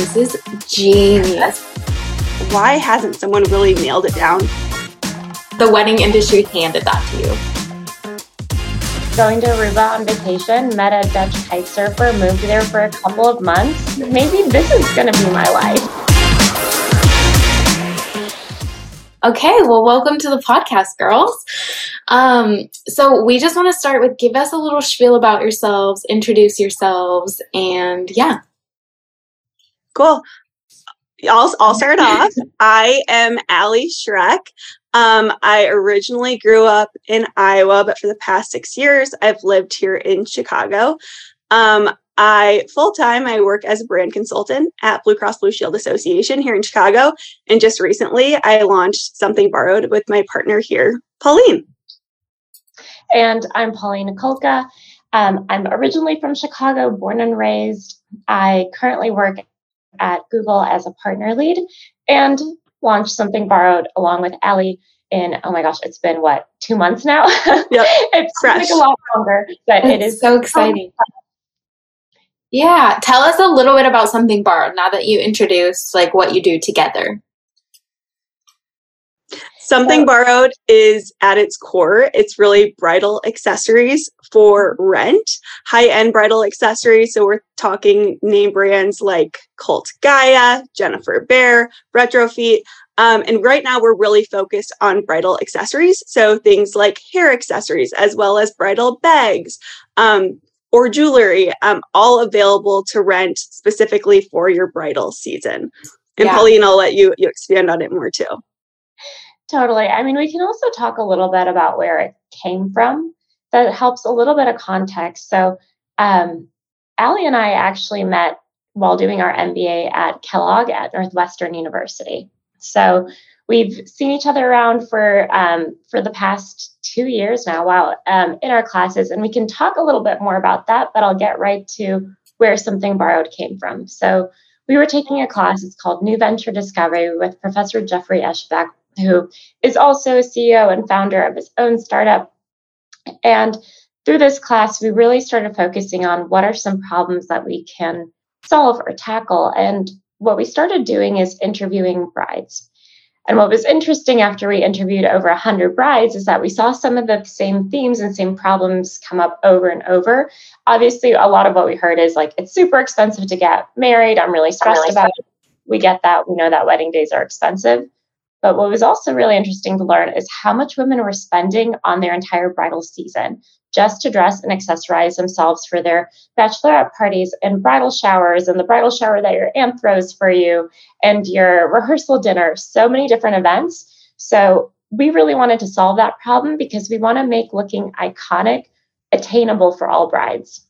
this is genius. Why hasn't someone really nailed it down? The wedding industry handed that to you. Going to Aruba on vacation, met a Dutch kite surfer, moved there for a couple of months. Maybe this is going to be my life. Okay, well, welcome to the podcast, girls. Um, so we just want to start with give us a little spiel about yourselves, introduce yourselves, and yeah. Cool. I'll, I'll start off. I am Aly Schreck. Um, I originally grew up in Iowa, but for the past six years, I've lived here in Chicago. Um, I full time I work as a brand consultant at Blue Cross Blue Shield Association here in Chicago, and just recently I launched Something Borrowed with my partner here, Pauline. And I'm Pauline Nikolka. Um, I'm originally from Chicago, born and raised. I currently work at Google as a partner lead and launched Something Borrowed along with Aly in oh my gosh, it's been what two months now. Yep, it's Fresh. like a lot longer, but it's it is so exciting. Yeah, tell us a little bit about something borrowed now that you introduced like what you do together. Something borrowed is at its core, it's really bridal accessories for rent, high end bridal accessories. So we're talking name brands like Cult Gaia, Jennifer Behr, Retrofête. Um, and right now we're really focused on bridal accessories. So things like hair accessories, as well as bridal bags, um, or jewelry, um, all available to rent specifically for your bridal season. And yeah. Pauline, I'll let you you expand on it more too. Totally. I mean, we can also talk a little bit about where it came from. That helps a little bit of context. So, um, Aly and I actually met while doing our MBA at Kellogg at Northwestern University. So we've seen each other around for um, for the past two years now while um, in our classes and we can talk a little bit more about that but i'll get right to where something borrowed came from so we were taking a class it's called new venture discovery with professor jeffrey eschbach who is also a ceo and founder of his own startup and through this class we really started focusing on what are some problems that we can solve or tackle and what we started doing is interviewing brides and what was interesting after we interviewed over 100 brides is that we saw some of the same themes and same problems come up over and over. Obviously, a lot of what we heard is like, it's super expensive to get married. I'm really stressed I'm really about it. We get that. We know that wedding days are expensive. But what was also really interesting to learn is how much women were spending on their entire bridal season just to dress and accessorize themselves for their bachelorette parties and bridal showers and the bridal shower that your aunt throws for you and your rehearsal dinner, so many different events. So we really wanted to solve that problem because we want to make looking iconic attainable for all brides.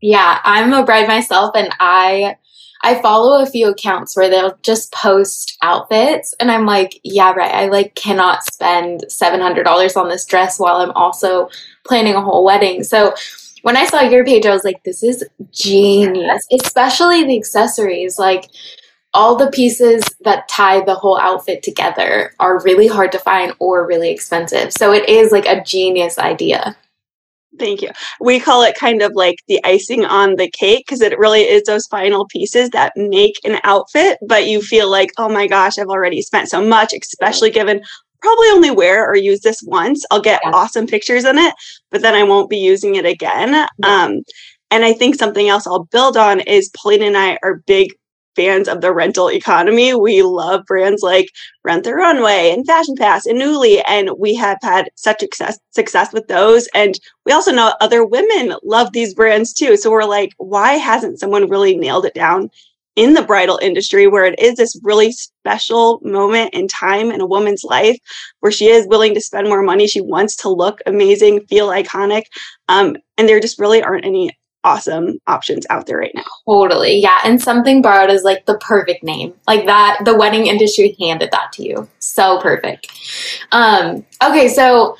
Yeah, I'm a bride myself and I I follow a few accounts where they'll just post outfits and I'm like, yeah, right. I like cannot spend $700 on this dress while I'm also planning a whole wedding. So when I saw your page, I was like, this is genius, especially the accessories. Like all the pieces that tie the whole outfit together are really hard to find or really expensive. So it is like a genius idea. Thank you. We call it kind of like the icing on the cake because it really is those final pieces that make an outfit, but you feel like, oh my gosh, I've already spent so much, especially given probably only wear or use this once. I'll get yeah. awesome pictures in it, but then I won't be using it again. Yeah. Um, and I think something else I'll build on is Pauline and I are big fans of the rental economy. We love brands like Rent the Runway and Fashion Pass and Nuuly, and we have had such success success with those. And we also know other women love these brands too. So we're like, why hasn't someone really nailed it down in the bridal industry where it is this really special moment in time in a woman's life where she is willing to spend more money she wants to look amazing feel iconic um, and there just really aren't any awesome options out there right now. Totally. Yeah. And something borrowed is like the perfect name. Like that the wedding industry handed that to you. So perfect. Um okay, so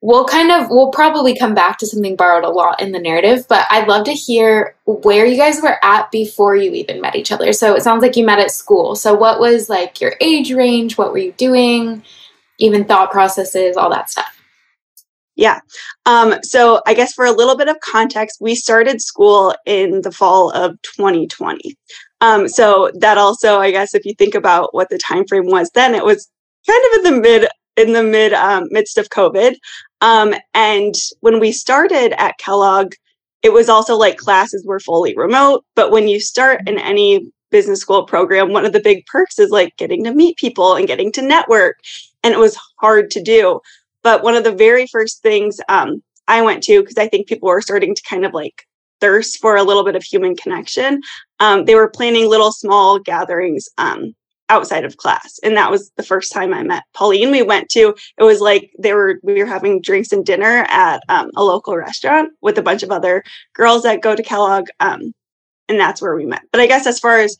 we'll kind of we'll probably come back to something borrowed a lot in the narrative, but I'd love to hear where you guys were at before you even met each other. So it sounds like you met at school. So what was like your age range? What were you doing? Even thought processes, all that stuff. Yeah. Um, so I guess for a little bit of context, we started school in the fall of 2020. Um, so that also, I guess, if you think about what the time frame was then, it was kind of in the mid in the mid um, midst of COVID. Um, and when we started at Kellogg, it was also like classes were fully remote. But when you start in any business school program, one of the big perks is like getting to meet people and getting to network. And it was hard to do. But one of the very first things um, I went to, because I think people were starting to kind of like thirst for a little bit of human connection, um, they were planning little small gatherings um, outside of class. And that was the first time I met Pauline. We went to, it was like they were, we were having drinks and dinner at um, a local restaurant with a bunch of other girls that go to Kellogg. Um, and that's where we met. But I guess as far as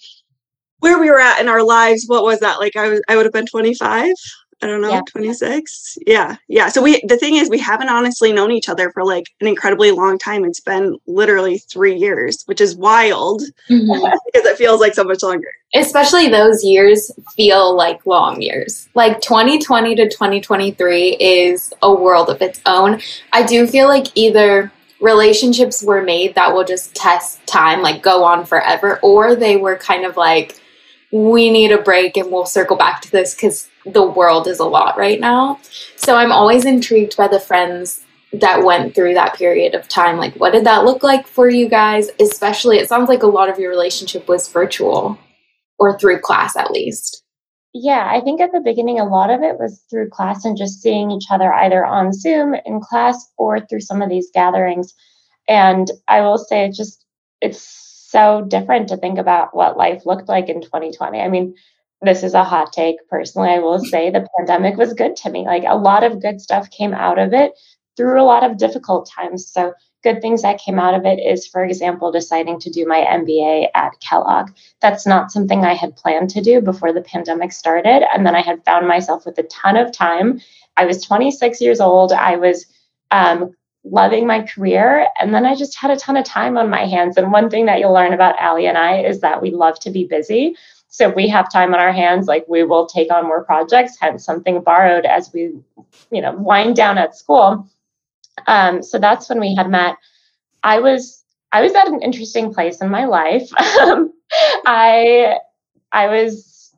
where we were at in our lives, what was that? Like I was, I would have been 25. I don't know, yeah. 26. Yeah. Yeah. So we, the thing is, we haven't honestly known each other for like an incredibly long time. It's been literally three years, which is wild mm-hmm. because it feels like so much longer. Especially those years feel like long years. Like 2020 to 2023 is a world of its own. I do feel like either relationships were made that will just test time, like go on forever, or they were kind of like, we need a break and we'll circle back to this because the world is a lot right now. So I'm always intrigued by the friends that went through that period of time. Like, what did that look like for you guys? Especially, it sounds like a lot of your relationship was virtual or through class at least. Yeah, I think at the beginning, a lot of it was through class and just seeing each other either on Zoom in class or through some of these gatherings. And I will say, just it's so different to think about what life looked like in 2020. I mean, this is a hot take. Personally, I will say the pandemic was good to me. Like a lot of good stuff came out of it through a lot of difficult times. So, good things that came out of it is, for example, deciding to do my MBA at Kellogg. That's not something I had planned to do before the pandemic started. And then I had found myself with a ton of time. I was 26 years old. I was um, loving my career. And then I just had a ton of time on my hands. And one thing that you'll learn about Aly and I is that we love to be busy. So we have time on our hands, like we will take on more projects, hence something borrowed as we, you know, wind down at school. Um, so that's when we had met. I was I was at an interesting place in my life. I I was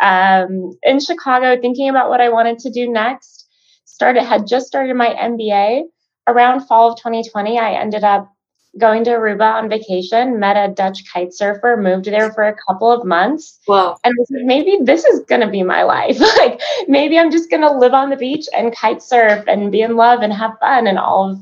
um, in Chicago thinking about what I wanted to do next. Started had just started my MBA around fall of 2020. I ended up going to Aruba on vacation, met a Dutch kite surfer, moved there for a couple of months. Wow. And was like, maybe this is going to be my life. like, maybe I'm just going to live on the beach and kite surf and be in love and have fun and all of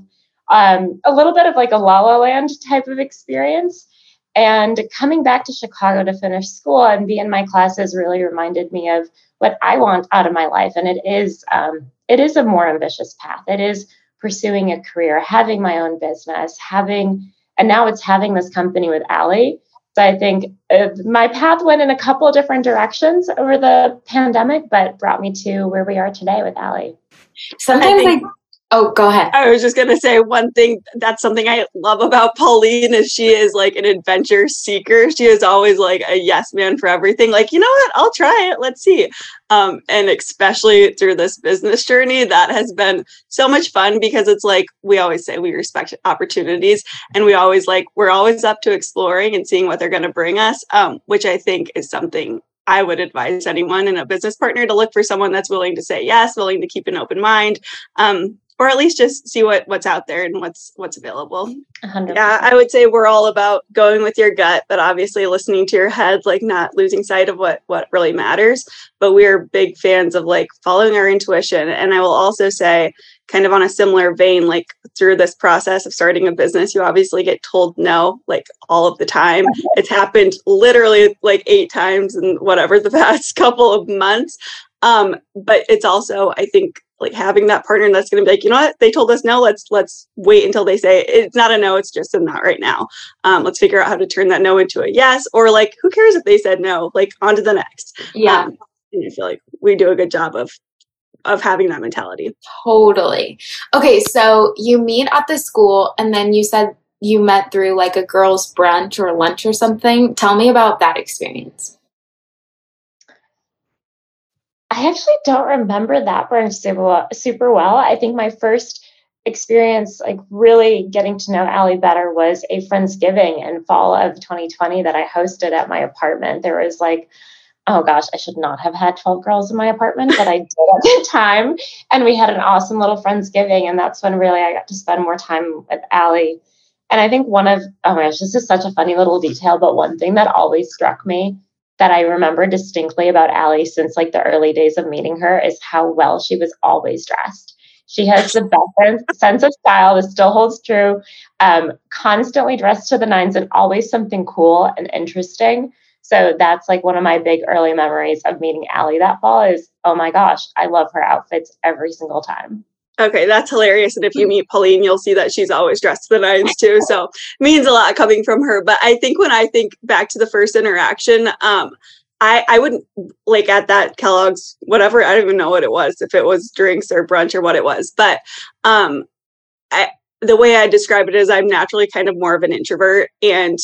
um, a little bit of like a la la land type of experience. And coming back to Chicago to finish school and be in my classes really reminded me of what I want out of my life. And it is, um, it is a more ambitious path. It is pursuing a career, having my own business, having, and now it's having this company with Aly. So I think uh, my path went in a couple of different directions over the pandemic, but brought me to where we are today with Aly. Sometimes I, Oh, go ahead. I was just going to say one thing that's something I love about Pauline is she is like an adventure seeker. She is always like a yes man for everything. Like, you know what? I'll try it. Let's see. Um, and especially through this business journey, that has been so much fun because it's like we always say we respect opportunities and we always like we're always up to exploring and seeing what they're going to bring us, um, which I think is something I would advise anyone in a business partner to look for someone that's willing to say yes, willing to keep an open mind, um, or at least just see what what's out there and what's what's available. 100%. yeah i would say we're all about going with your gut but obviously listening to your head like not losing sight of what what really matters. But we're big fans of like following our intuition. And i will also say kind of on a similar vein like through this process of starting a business you obviously get told no like all of the time. It's happened literally like eight times in whatever the past couple of months. Um, but it's also i think like having that partner that's going to be like you know what? They told us no let's let's wait until they say it's not a no it's just a not right now. Um, let's figure out how to turn that no into a yes or like who cares if they said no? Like on to the next. Yeah. Um, and i feel like we do a good job of of having that mentality. Totally. Okay so you meet at the school and then you said you met through like a girls brunch or lunch or something. Tell me about that experience I actually don't remember that brunch super well, super well. I think my first experience, like really getting to know Aly better, was a Friendsgiving in fall of 2020 that I hosted at my apartment. There was like, oh gosh, I should not have had 12 girls in my apartment, but I did at the time. And we had an awesome little Friendsgiving. And that's when really I got to spend more time with Aly. And I think one of, oh my gosh, this is such a funny little detail, but one thing that always struck me that I remember distinctly about Aly since like the early days of meeting her is how well she was always dressed. She has the best sense of style. This still holds true. Um, constantly dressed to the nines and always something cool and interesting. So that's like one of my big early memories of meeting Aly that fall is, oh my gosh, I love her outfits every single time. Okay, that's hilarious. And if you meet Pauline, you'll see that she's always dressed to the nines too. So means a lot coming from her. But I think when I think back to the first interaction, um, I, I wouldn't like at that Kellogg's, whatever, I don't even know what it was, if it was drinks or brunch or what it was. But um I the way I describe it is I'm naturally kind of more of an introvert. And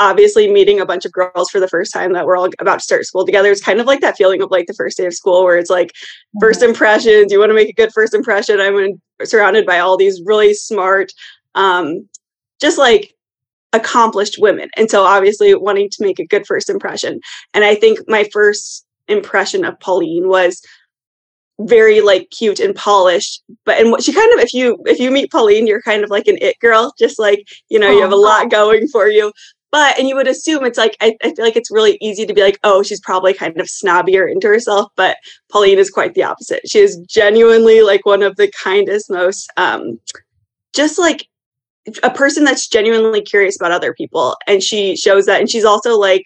obviously meeting a bunch of girls for the first time that we're all about to start school together is kind of like that feeling of like the first day of school where it's like mm-hmm. first impressions you want to make a good first impression i'm surrounded by all these really smart um just like accomplished women and so obviously wanting to make a good first impression. And i think my first impression of pauline was very like cute and polished but and what she kind of if you if you meet pauline you're kind of like an it girl just like you know you have a lot going for you but, and you would assume it's like, I, I, feel like it's really easy to be like, oh, she's probably kind of snobby or into herself. But Pauline is quite the opposite. She is genuinely like one of the kindest, most, um, just like a person that's genuinely curious about other people. And she shows that. And she's also like,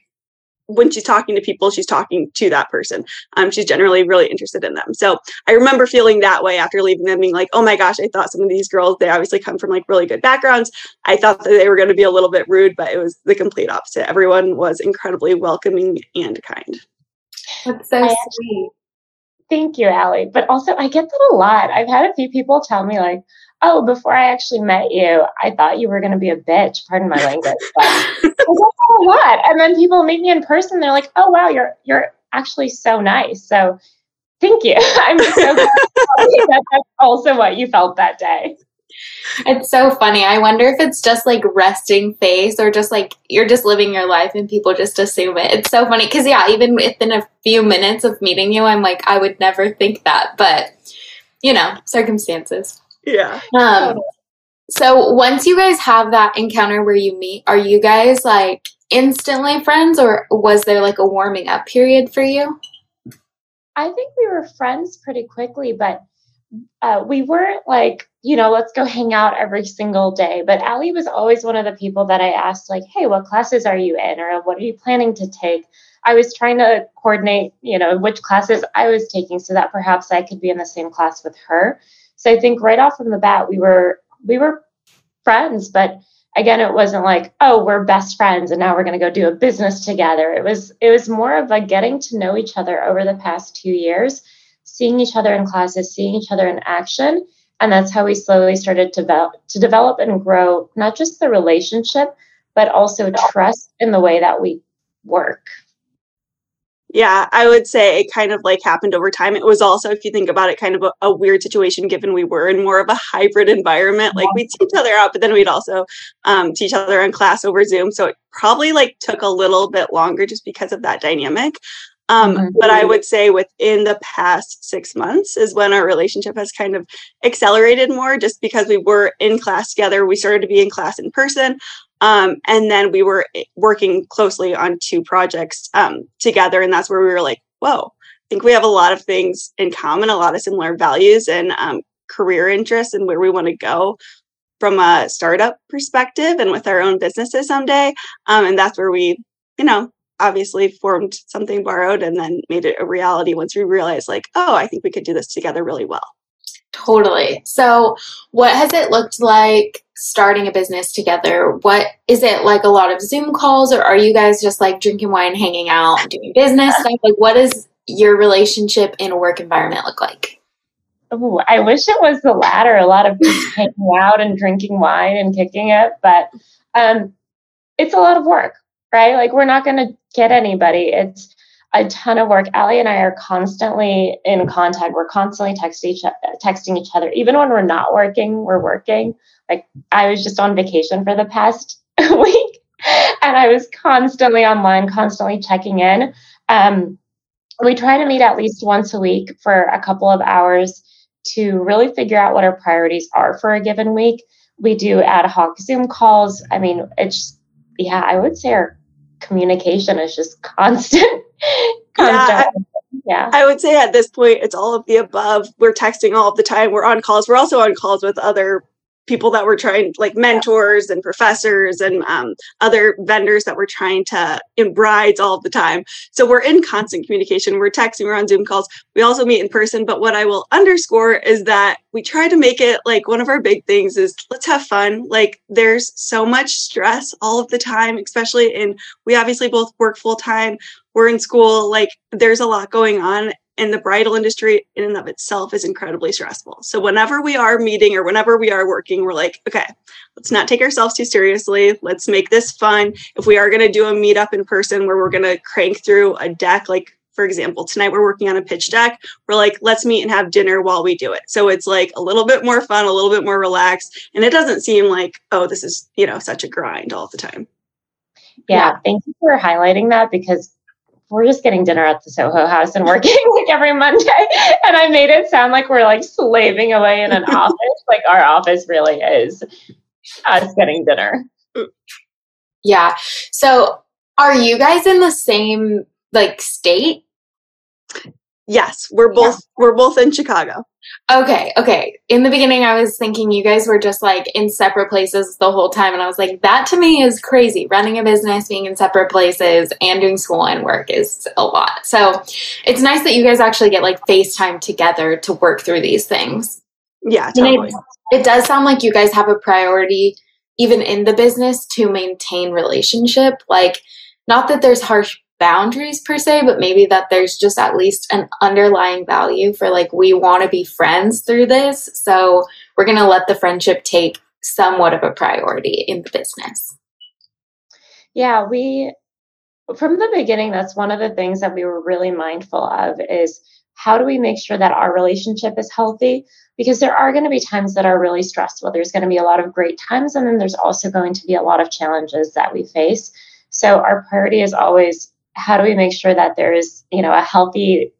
when she's talking to people, she's talking to that person. Um, she's generally really interested in them. So I remember feeling that way after leaving them, being like, oh my gosh, I thought some of these girls, they obviously come from like really good backgrounds. I thought that they were going to be a little bit rude, but it was the complete opposite. Everyone was incredibly welcoming and kind. That's so I sweet. Thank you, Aly. But also, I get that a lot. I've had a few people tell me, like, oh, before I actually met you, I thought you were going to be a bitch. Pardon my language. But a lot. And then people meet me in person. They're like, oh, wow, you're, you're actually so nice. So thank you. I'm so glad that that's also what you felt that day. It's so funny. I wonder if it's just like resting face or just like you're just living your life and people just assume it. It's so funny because, yeah, even within a few minutes of meeting you, I'm like, I would never think that. But, you know, circumstances. Yeah. Um, so once you guys have that encounter where you meet, are you guys like instantly friends or was there like a warming up period for you? I think we were friends pretty quickly, but uh, we weren't like, you know, let's go hang out every single day. But Aly was always one of the people that I asked, like, hey, what classes are you in? Or what are you planning to take? I was trying to coordinate, you know, which classes I was taking so that perhaps I could be in the same class with her. So I think right off from the bat, we were we were friends, but again, it wasn't like, oh, we're best friends and now we're going to go do a business together. It was it was more of a getting to know each other over the past two years, seeing each other in classes, seeing each other in action, and that's how we slowly started to develop to develop and grow not just the relationship, but also trust in the way that we work. Yeah, I would say it kind of like happened over time. It was also, if you think about it, kind of a, a weird situation given we were in more of a hybrid environment. Like we'd see each other out, but then we'd also um, teach each other in class over Zoom. So it probably like took a little bit longer just because of that dynamic. Um, mm-hmm. But I would say within the past six months is when our relationship has kind of accelerated more just because we were in class together. We started to be in class in person. Um, and then we were eh, working closely on two projects um, together. And that's where we were like, whoa, I think we have a lot of things in common, a lot of similar values and um, career interests and where we want to go from a startup perspective and with our own businesses someday. Um, and that's where we, you know, obviously formed something borrowed and then made it a reality once we realized like, oh, I think we could do this together really well. Totally. So, what has it looked like starting a business together? What is it like a lot of Zoom calls, or are you guys just like drinking wine, hanging out, doing business stuff? Like, what does your relationship in a work environment look like? Ooh, I wish it was the latter. A lot of just hanging out and drinking wine and kicking it, but um, it's a lot of work, right? Like, we're not going to get anybody. It's a ton of work. Aly and I are constantly in contact. We're constantly texting each, texting each other. Even when we're not working, we're working. Like I was just on vacation for the past week and I was constantly online, constantly checking in. Um, we try to meet at least once a week for a couple of hours to really figure out what our priorities are for a given week. We do ad hoc Zoom calls. I mean, it's, yeah, I would say our communication is just constant. Yeah, yeah. I would say at this point, it's all of the above. We're texting all of the time. We're on calls. We're also on calls with other people that were trying like mentors and professors and um, other vendors that were trying to in brides all the time. So we're in constant communication. We're texting we're on zoom calls. We also meet in person. But what i will underscore is that we try to make it like one of our big things is let's have fun. Like there's so much stress all of the time especially in we obviously both work full time we're in school. Like there's a lot going on and the bridal industry in and of itself is incredibly stressful. So whenever we are meeting or whenever we are working, we're like, okay, let's not take ourselves too seriously. Let's make this fun. If we are going to do a meetup in person where we're going to crank through a deck, like for example, tonight we're working on a pitch deck. We're like, let's meet and have dinner while we do it. So it's like a little bit more fun, a little bit more relaxed. And it doesn't seem like, oh, this is, you know, such a grind all the time. Yeah, yeah. thank you for highlighting that because we're just getting dinner at the Soho House and working like every Monday. And I made it sound like we're like slaving away in an office. Like our office really is us getting dinner. Yeah. So are you guys in the same like state? Yes, we're both yeah. we're both in Chicago. Okay, okay. In the beginning, I was thinking you guys were just like in separate places the whole time. And I was like, that to me is crazy. Running a business, being in separate places, and doing school and work is a lot. So it's nice that you guys actually get like FaceTime together to work through these things. Yeah, totally. It, it does sound like you guys have a priority, even in the business, to maintain relationship. Like, not that there's harsh boundaries per se, but maybe that there's just at least an underlying value for like, we want to be friends through this. So we're going to let the friendship take somewhat of a priority in the business. Yeah, we, from the beginning, that's one of the things that we were really mindful of is how do we make sure that our relationship is healthy? Because there are going to be times that are really stressful. There's going to be a lot of great times, and then there's also going to be a lot of challenges that we face. So our priority is always how do we make sure that there is, you know, a healthy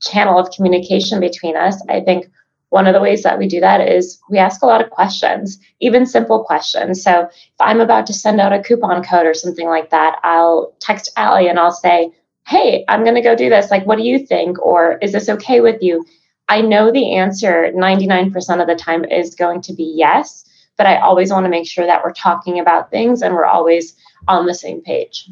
channel of communication between us? I think one of the ways that we do that is we ask a lot of questions, even simple questions. So if I'm about to send out a coupon code or something like that, I'll text Aly and I'll say, Hey, I'm going to go do this. Like, what do you think? Or is this okay with you? I know the answer 99% of the time is going to be yes, but I always want to make sure that we're talking about things and we're always on the same page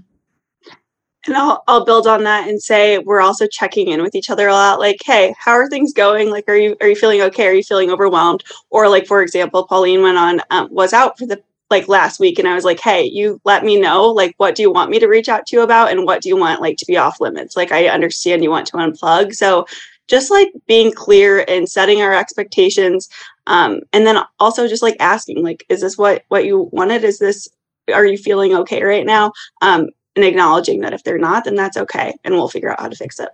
and I'll, I'll build on that and say we're also checking in with each other a lot. Like hey how are things going? Like are you are you feeling okay? Are you feeling overwhelmed? Or like for example pauline went on um, was out for the like last week and i was like hey you let me know like what do you want me to reach out to you about? And what do you want like to be off limits? Like i understand you want to unplug. So just like being clear and setting our expectations um, and then also just like asking like is this what what you wanted? Is this are you feeling okay right now? Um, and acknowledging that if they're not, then that's okay, and we'll figure out how to fix it.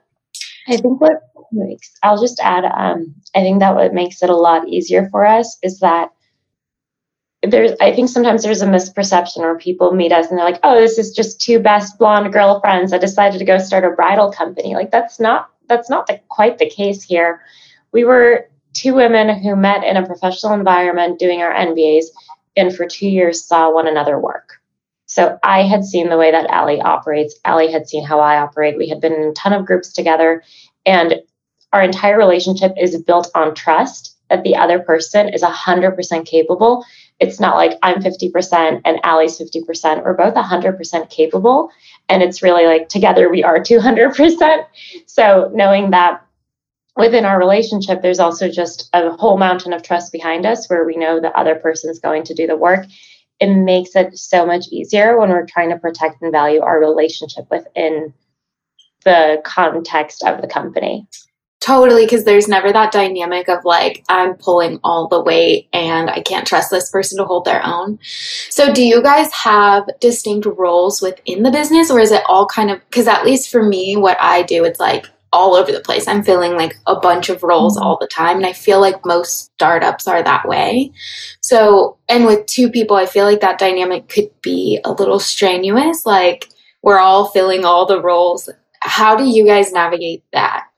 I think what makes I'll just add. Um, I think that what makes it a lot easier for us is that there's. I think sometimes there's a misperception where people meet us and they're like, "Oh, this is just two best blonde girlfriends that decided to go start a bridal company." Like that's not that's not the, quite the case here. We were two women who met in a professional environment doing our MBAs, and for two years saw one another work so I had seen the way that Aly operates. Aly had seen how I operate. We had been in a ton of groups together, and our entire relationship is built on trust that the other person is 100% capable. It's not like I'm 50% and Aly's 50%. We're both 100% capable. And it's really like together we are 200%. So knowing that within our relationship, there's also just a whole mountain of trust behind us where we know the other person's going to do the work it makes it so much easier when we're trying to protect and value our relationship within the context of the company. Totally, because there's never that dynamic of like, I'm pulling all the weight and I can't trust this person to hold their own. So, do you guys have distinct roles within the business, or is it all kind of, because at least for me, what I do, it's like all over the place. I'm filling like a bunch of roles all the time. And I feel like most startups are that way. So, and with two people, I feel like that dynamic could be a little strenuous. Like, we're all filling all the roles. How do you guys navigate that?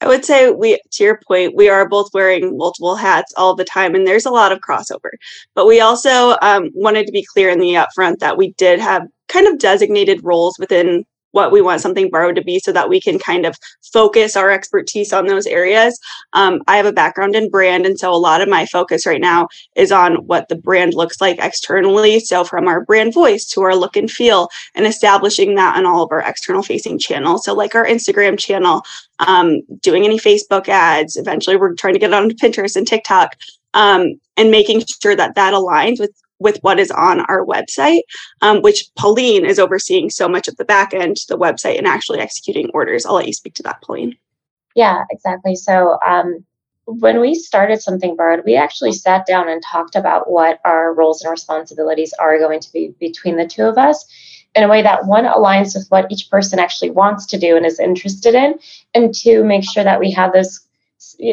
I would say we, to your point, we are both wearing multiple hats all the time, and there's a lot of crossover. But we also um, wanted to be clear in the upfront that we did have kind of designated roles within what we want something borrowed to be so that we can kind of focus our expertise on those areas. Um, I have a background in brand, and so a lot of my focus right now is on what the brand looks like externally. So, from our brand voice to our look and feel, and establishing that on all of our external facing channels. So, like our Instagram channel, um, doing any Facebook ads. Eventually, we're trying to get onto Pinterest and TikTok. Um, and making sure that that aligns with with what is on our website, um, which Pauline is overseeing so much of the back end, the website, and actually executing orders. I'll let you speak to that, Pauline. Yeah, exactly. So um, when we started Something Borrowed, we actually sat down and talked about what our roles and responsibilities are going to be between the two of us in a way that one aligns with what each person actually wants to do and is interested in, and two, make sure that we have those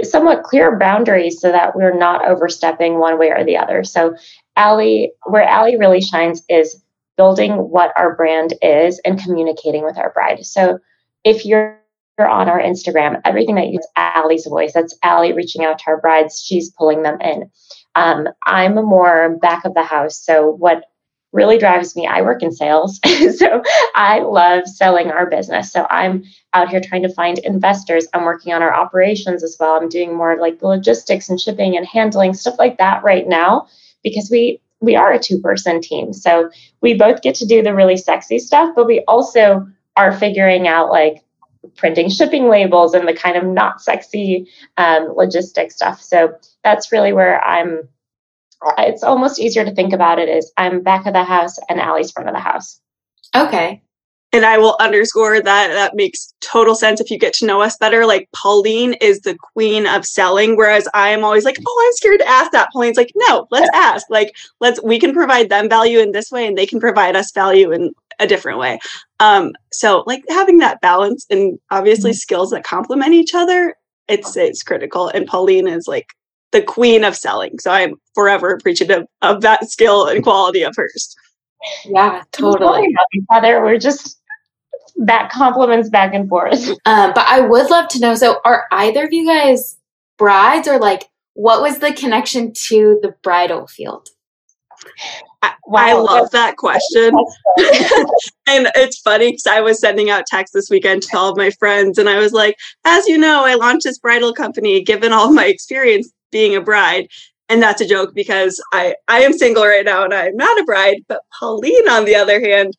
somewhat clear boundaries so that we're not overstepping one way or the other. So Aly, where Aly really shines is building what our brand is and communicating with our bride. So if you're on our Instagram, everything that you use Aly's voice. That's Aly reaching out to our brides. She's pulling them in. Um, I'm more back of the house. So what really drives me, I work in sales. so I love selling our business. So I'm out here trying to find investors. I'm working on our operations as well. I'm doing more like logistics and shipping and handling, stuff like that right now because we we are a two person team. So we both get to do the really sexy stuff, but we also are figuring out like printing shipping labels and the kind of not sexy um, logistics stuff. So that's really where I'm. It's almost easier to think about it as I'm back of the house and Aly's front of the house. Okay and I will underscore that that makes total sense if you get to know us better. Like Pauline is the queen of selling, whereas I'm always like, oh, I'm scared to ask that. Pauline's like, no, let's ask. Like, let's we can provide them value in this way, and they can provide us value in a different way. Um, so like having that balance and obviously mm-hmm. skills that complement each other, it's it's critical. And Pauline is like the queen of selling. So I'm forever appreciative of that skill and quality of hers. Yeah, totally. Heather, we're just that compliments back and forth. Um, but I would love to know. So, are either of you guys brides, or like, what was the connection to the bridal field? I, wow. I love that question. and it's funny because I was sending out texts this weekend to all of my friends, and I was like, as you know, I launched this bridal company given all my experience being a bride. And that's a joke because I, I am single right now and I'm not a bride. But Pauline, on the other hand,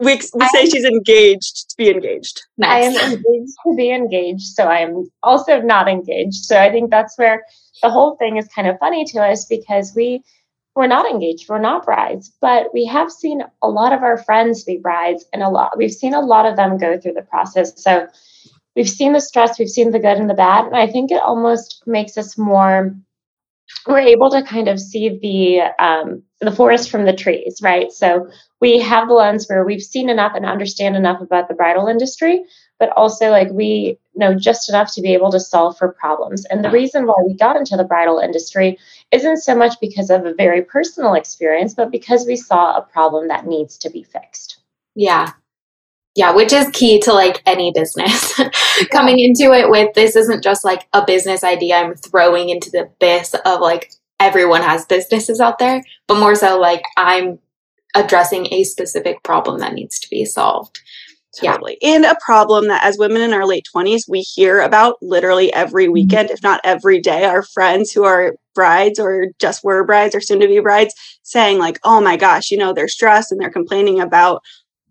we, we say she's engaged to be engaged. Nice. I am engaged to be engaged, so I am also not engaged. So I think that's where the whole thing is kind of funny to us because we we're not engaged, we're not brides, but we have seen a lot of our friends be brides, and a lot we've seen a lot of them go through the process. So we've seen the stress, we've seen the good and the bad, and I think it almost makes us more we're able to kind of see the um, the forest from the trees, right? So we have the lens where we've seen enough and understand enough about the bridal industry, but also like we know just enough to be able to solve for problems. And the reason why we got into the bridal industry isn't so much because of a very personal experience, but because we saw a problem that needs to be fixed. Yeah, yeah, which is key to like any business. Coming into it with this isn't just like a business idea I'm throwing into the abyss of like everyone has businesses out there, but more so like I'm addressing a specific problem that needs to be solved. Totally. Yeah. And a problem that as women in our late 20s, we hear about literally every mm-hmm. weekend, if not every day. Our friends who are brides or just were brides or soon to be brides saying, like, oh my gosh, you know, they're stressed and they're complaining about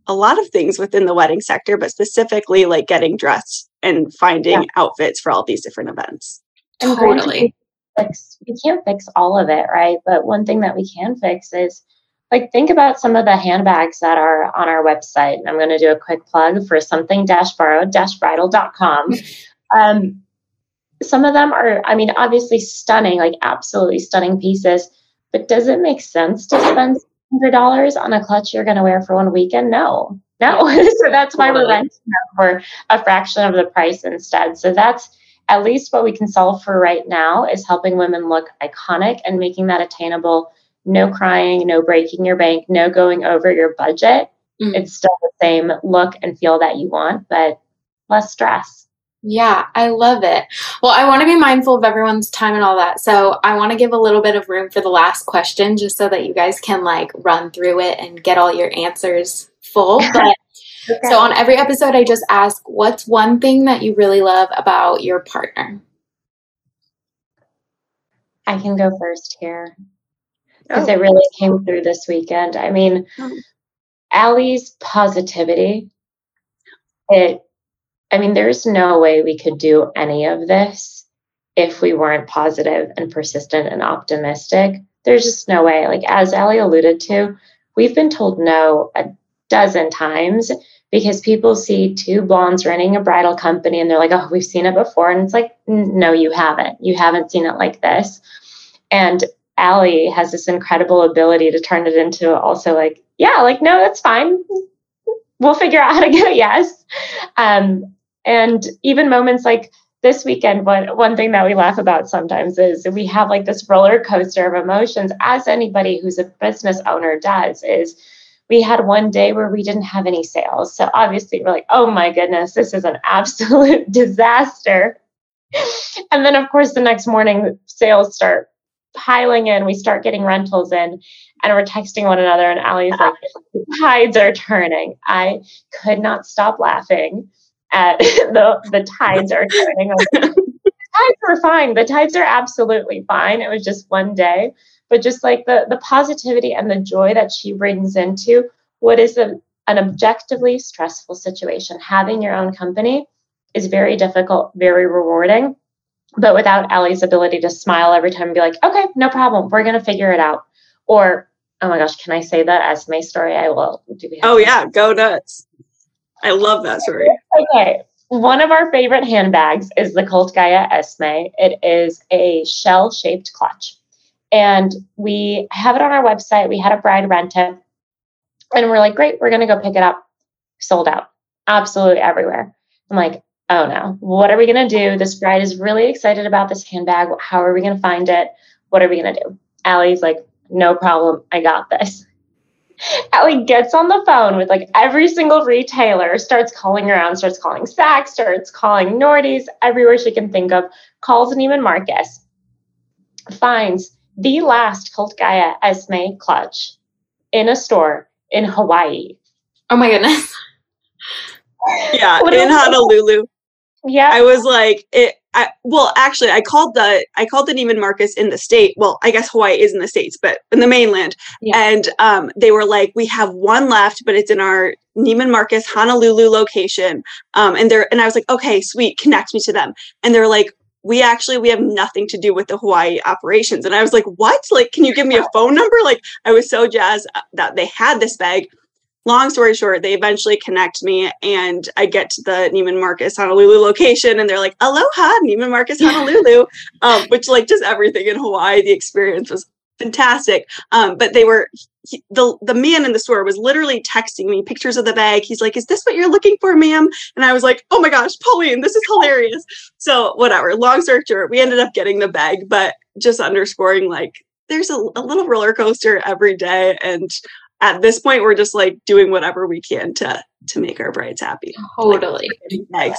a lot of things within the wedding sector, but specifically like getting dressed and finding yeah. outfits for all these different events. Totally. Fix, we can't fix all of it, right? But one thing that we can fix is like think about some of the handbags that are on our website. And I'm going to do a quick plug for something dash borrowed dash bridal.com. Um, some of them are, I mean, obviously stunning, like absolutely stunning pieces, but does it make sense to spend $100 on a clutch you're going to wear for one weekend? No, no. so that's why we're renting for a fraction of the price instead. So that's at least what we can solve for right now is helping women look iconic and making that attainable. No crying, no breaking your bank, no going over your budget. Mm. It's still the same look and feel that you want, but less stress. Yeah, I love it. Well, I want to be mindful of everyone's time and all that. So I want to give a little bit of room for the last question just so that you guys can like run through it and get all your answers full. But okay. so on every episode, I just ask, what's one thing that you really love about your partner? I can go first here because oh. it really came through this weekend. I mean, oh. Allie's positivity, it I mean, there's no way we could do any of this if we weren't positive and persistent and optimistic. There's just no way. Like, as Aly alluded to, we've been told no a dozen times because people see two blondes running a bridal company and they're like, oh, we've seen it before. And it's like, no, you haven't. You haven't seen it like this. And Aly has this incredible ability to turn it into also like, yeah, like, no, that's fine. We'll figure out how to get a yes. Um, and even moments like this weekend, one, one thing that we laugh about sometimes is we have like this roller coaster of emotions, as anybody who's a business owner does, is we had one day where we didn't have any sales. So obviously we're like, oh my goodness, this is an absolute disaster. and then of course the next morning sales start piling in, we start getting rentals in, and we're texting one another, and Aly's like, the ah. tides are turning. I could not stop laughing at the the tides are turning. the tides were fine. The tides are absolutely fine. It was just one day, but just like the the positivity and the joy that she brings into what is a, an objectively stressful situation. Having your own company is very difficult, very rewarding. But without Aly's ability to smile every time and be like, okay, no problem, we're gonna figure it out. Or, oh my gosh, can I say that as my story? I will. Do oh yeah, go nuts. I love that story. Okay. One of our favorite handbags is the Cult Gaia Esme. It is a shell shaped clutch. And we have it on our website. We had a bride rent it. And we're like, great, we're going to go pick it up. Sold out absolutely everywhere. I'm like, oh no, what are we going to do? This bride is really excited about this handbag. How are we going to find it? What are we going to do? Aly's like, no problem. I got this. Aly gets on the phone with like every single retailer, starts calling around, starts calling Saks, starts calling Nordy's, everywhere she can think of, calls Neiman Marcus, finds the last Cult Gaia Esme clutch in a store in Hawaii. Oh my goodness. Yeah, in Honolulu. Yeah. I was like, it I, well, actually, I called the I called the Neiman Marcus in the state. Well, I guess Hawaii is in the states, but in the mainland. Yeah. And um, they were like, "We have one left, but it's in our Neiman Marcus Honolulu location." Um, and they're and I was like, "Okay, sweet, connect me to them." And they're like, "We actually we have nothing to do with the Hawaii operations." And I was like, "What? Like, can you give me a phone number?" Like, I was so jazzed uh, that they had this bag long story short, they eventually connect me and I get to the Neiman Marcus Honolulu location and they're like, Aloha, Neiman Marcus Honolulu, um, which like just everything in Hawaii, the experience was fantastic. Um, but they were, he, the, the man in the store was literally texting me pictures of the bag. He's like, is this what you're looking for, ma'am? And I was like, oh my gosh, Pauline, this is hilarious. So whatever, long story short, we ended up getting the bag, but just underscoring like, there's a, a little roller coaster every day and at this point we're just like doing whatever we can to to make our brides happy totally like,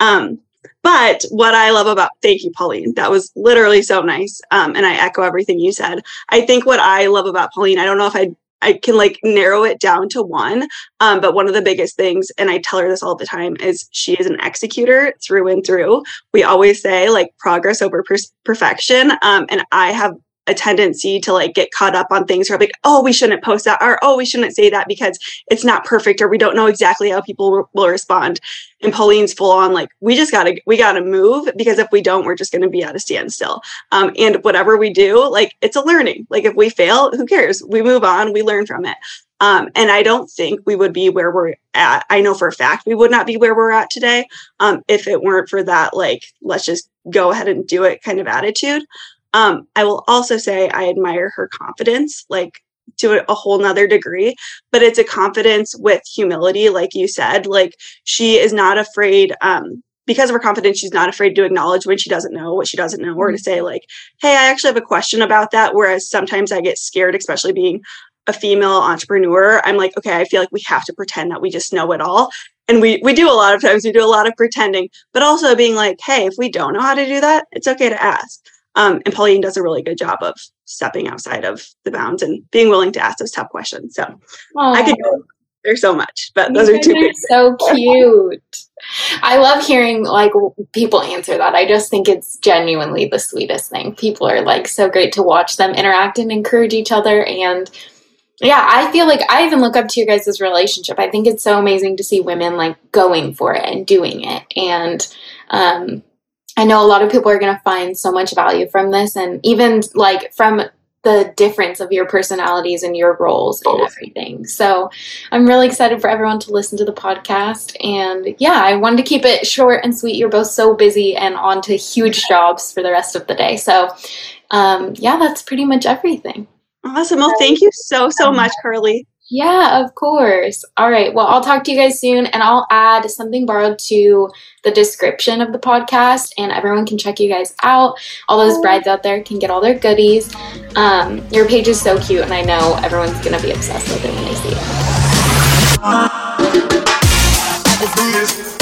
um but what i love about thank you pauline that was literally so nice um and i echo everything you said i think what i love about pauline i don't know if i I can like narrow it down to one. Um, but one of the biggest things, and I tell her this all the time, is she is an executor through and through. We always say like progress over per- perfection. Um, and I have a tendency to like get caught up on things or like, oh, we shouldn't post that or oh, we shouldn't say that because it's not perfect or we don't know exactly how people will respond. And Pauline's full on like, we just gotta we gotta move because if we don't, we're just gonna be at a standstill. Um, and whatever we do, like it's a learning. Like if we fail, who cares? We move on, we learn from it. Um, and I don't think we would be where we're at. I know for a fact we would not be where we're at today um, if it weren't for that, like, let's just go ahead and do it kind of attitude. Um, I will also say I admire her confidence, like to a whole nother degree, but it's a confidence with humility, like you said. Like she is not afraid, um, because of her confidence, she's not afraid to acknowledge when she doesn't know what she doesn't know, or to mm-hmm. say, like, hey, I actually have a question about that. Whereas sometimes I get scared, especially being a female entrepreneur, I'm like, okay, I feel like we have to pretend that we just know it all. And we we do a lot of times we do a lot of pretending, but also being like, hey, if we don't know how to do that, it's okay to ask. Um, and Pauline does a really good job of stepping outside of the bounds and being willing to ask those tough questions. So Aww. I could go there's so much, but those are two. Are so cute. I love hearing like people answer that. I just think it's genuinely the sweetest thing. People are like so great to watch them interact and encourage each other and yeah, I feel like I even look up to your guys' relationship. I think it's so amazing to see women like going for it and doing it. And um, I know a lot of people are going to find so much value from this, and even like from the difference of your personalities and your roles and everything. So I'm really excited for everyone to listen to the podcast. And yeah, I wanted to keep it short and sweet. You're both so busy and on to huge jobs for the rest of the day. So um, yeah, that's pretty much everything. Awesome. Well, thank you so, so much, Karli. Yeah, of course. All right. Well, I'll talk to you guys soon and I'll add something borrowed to the description of the podcast and everyone can check you guys out. All those brides out there can get all their goodies. Um, your page is so cute and I know everyone's going to be obsessed with it when they see it.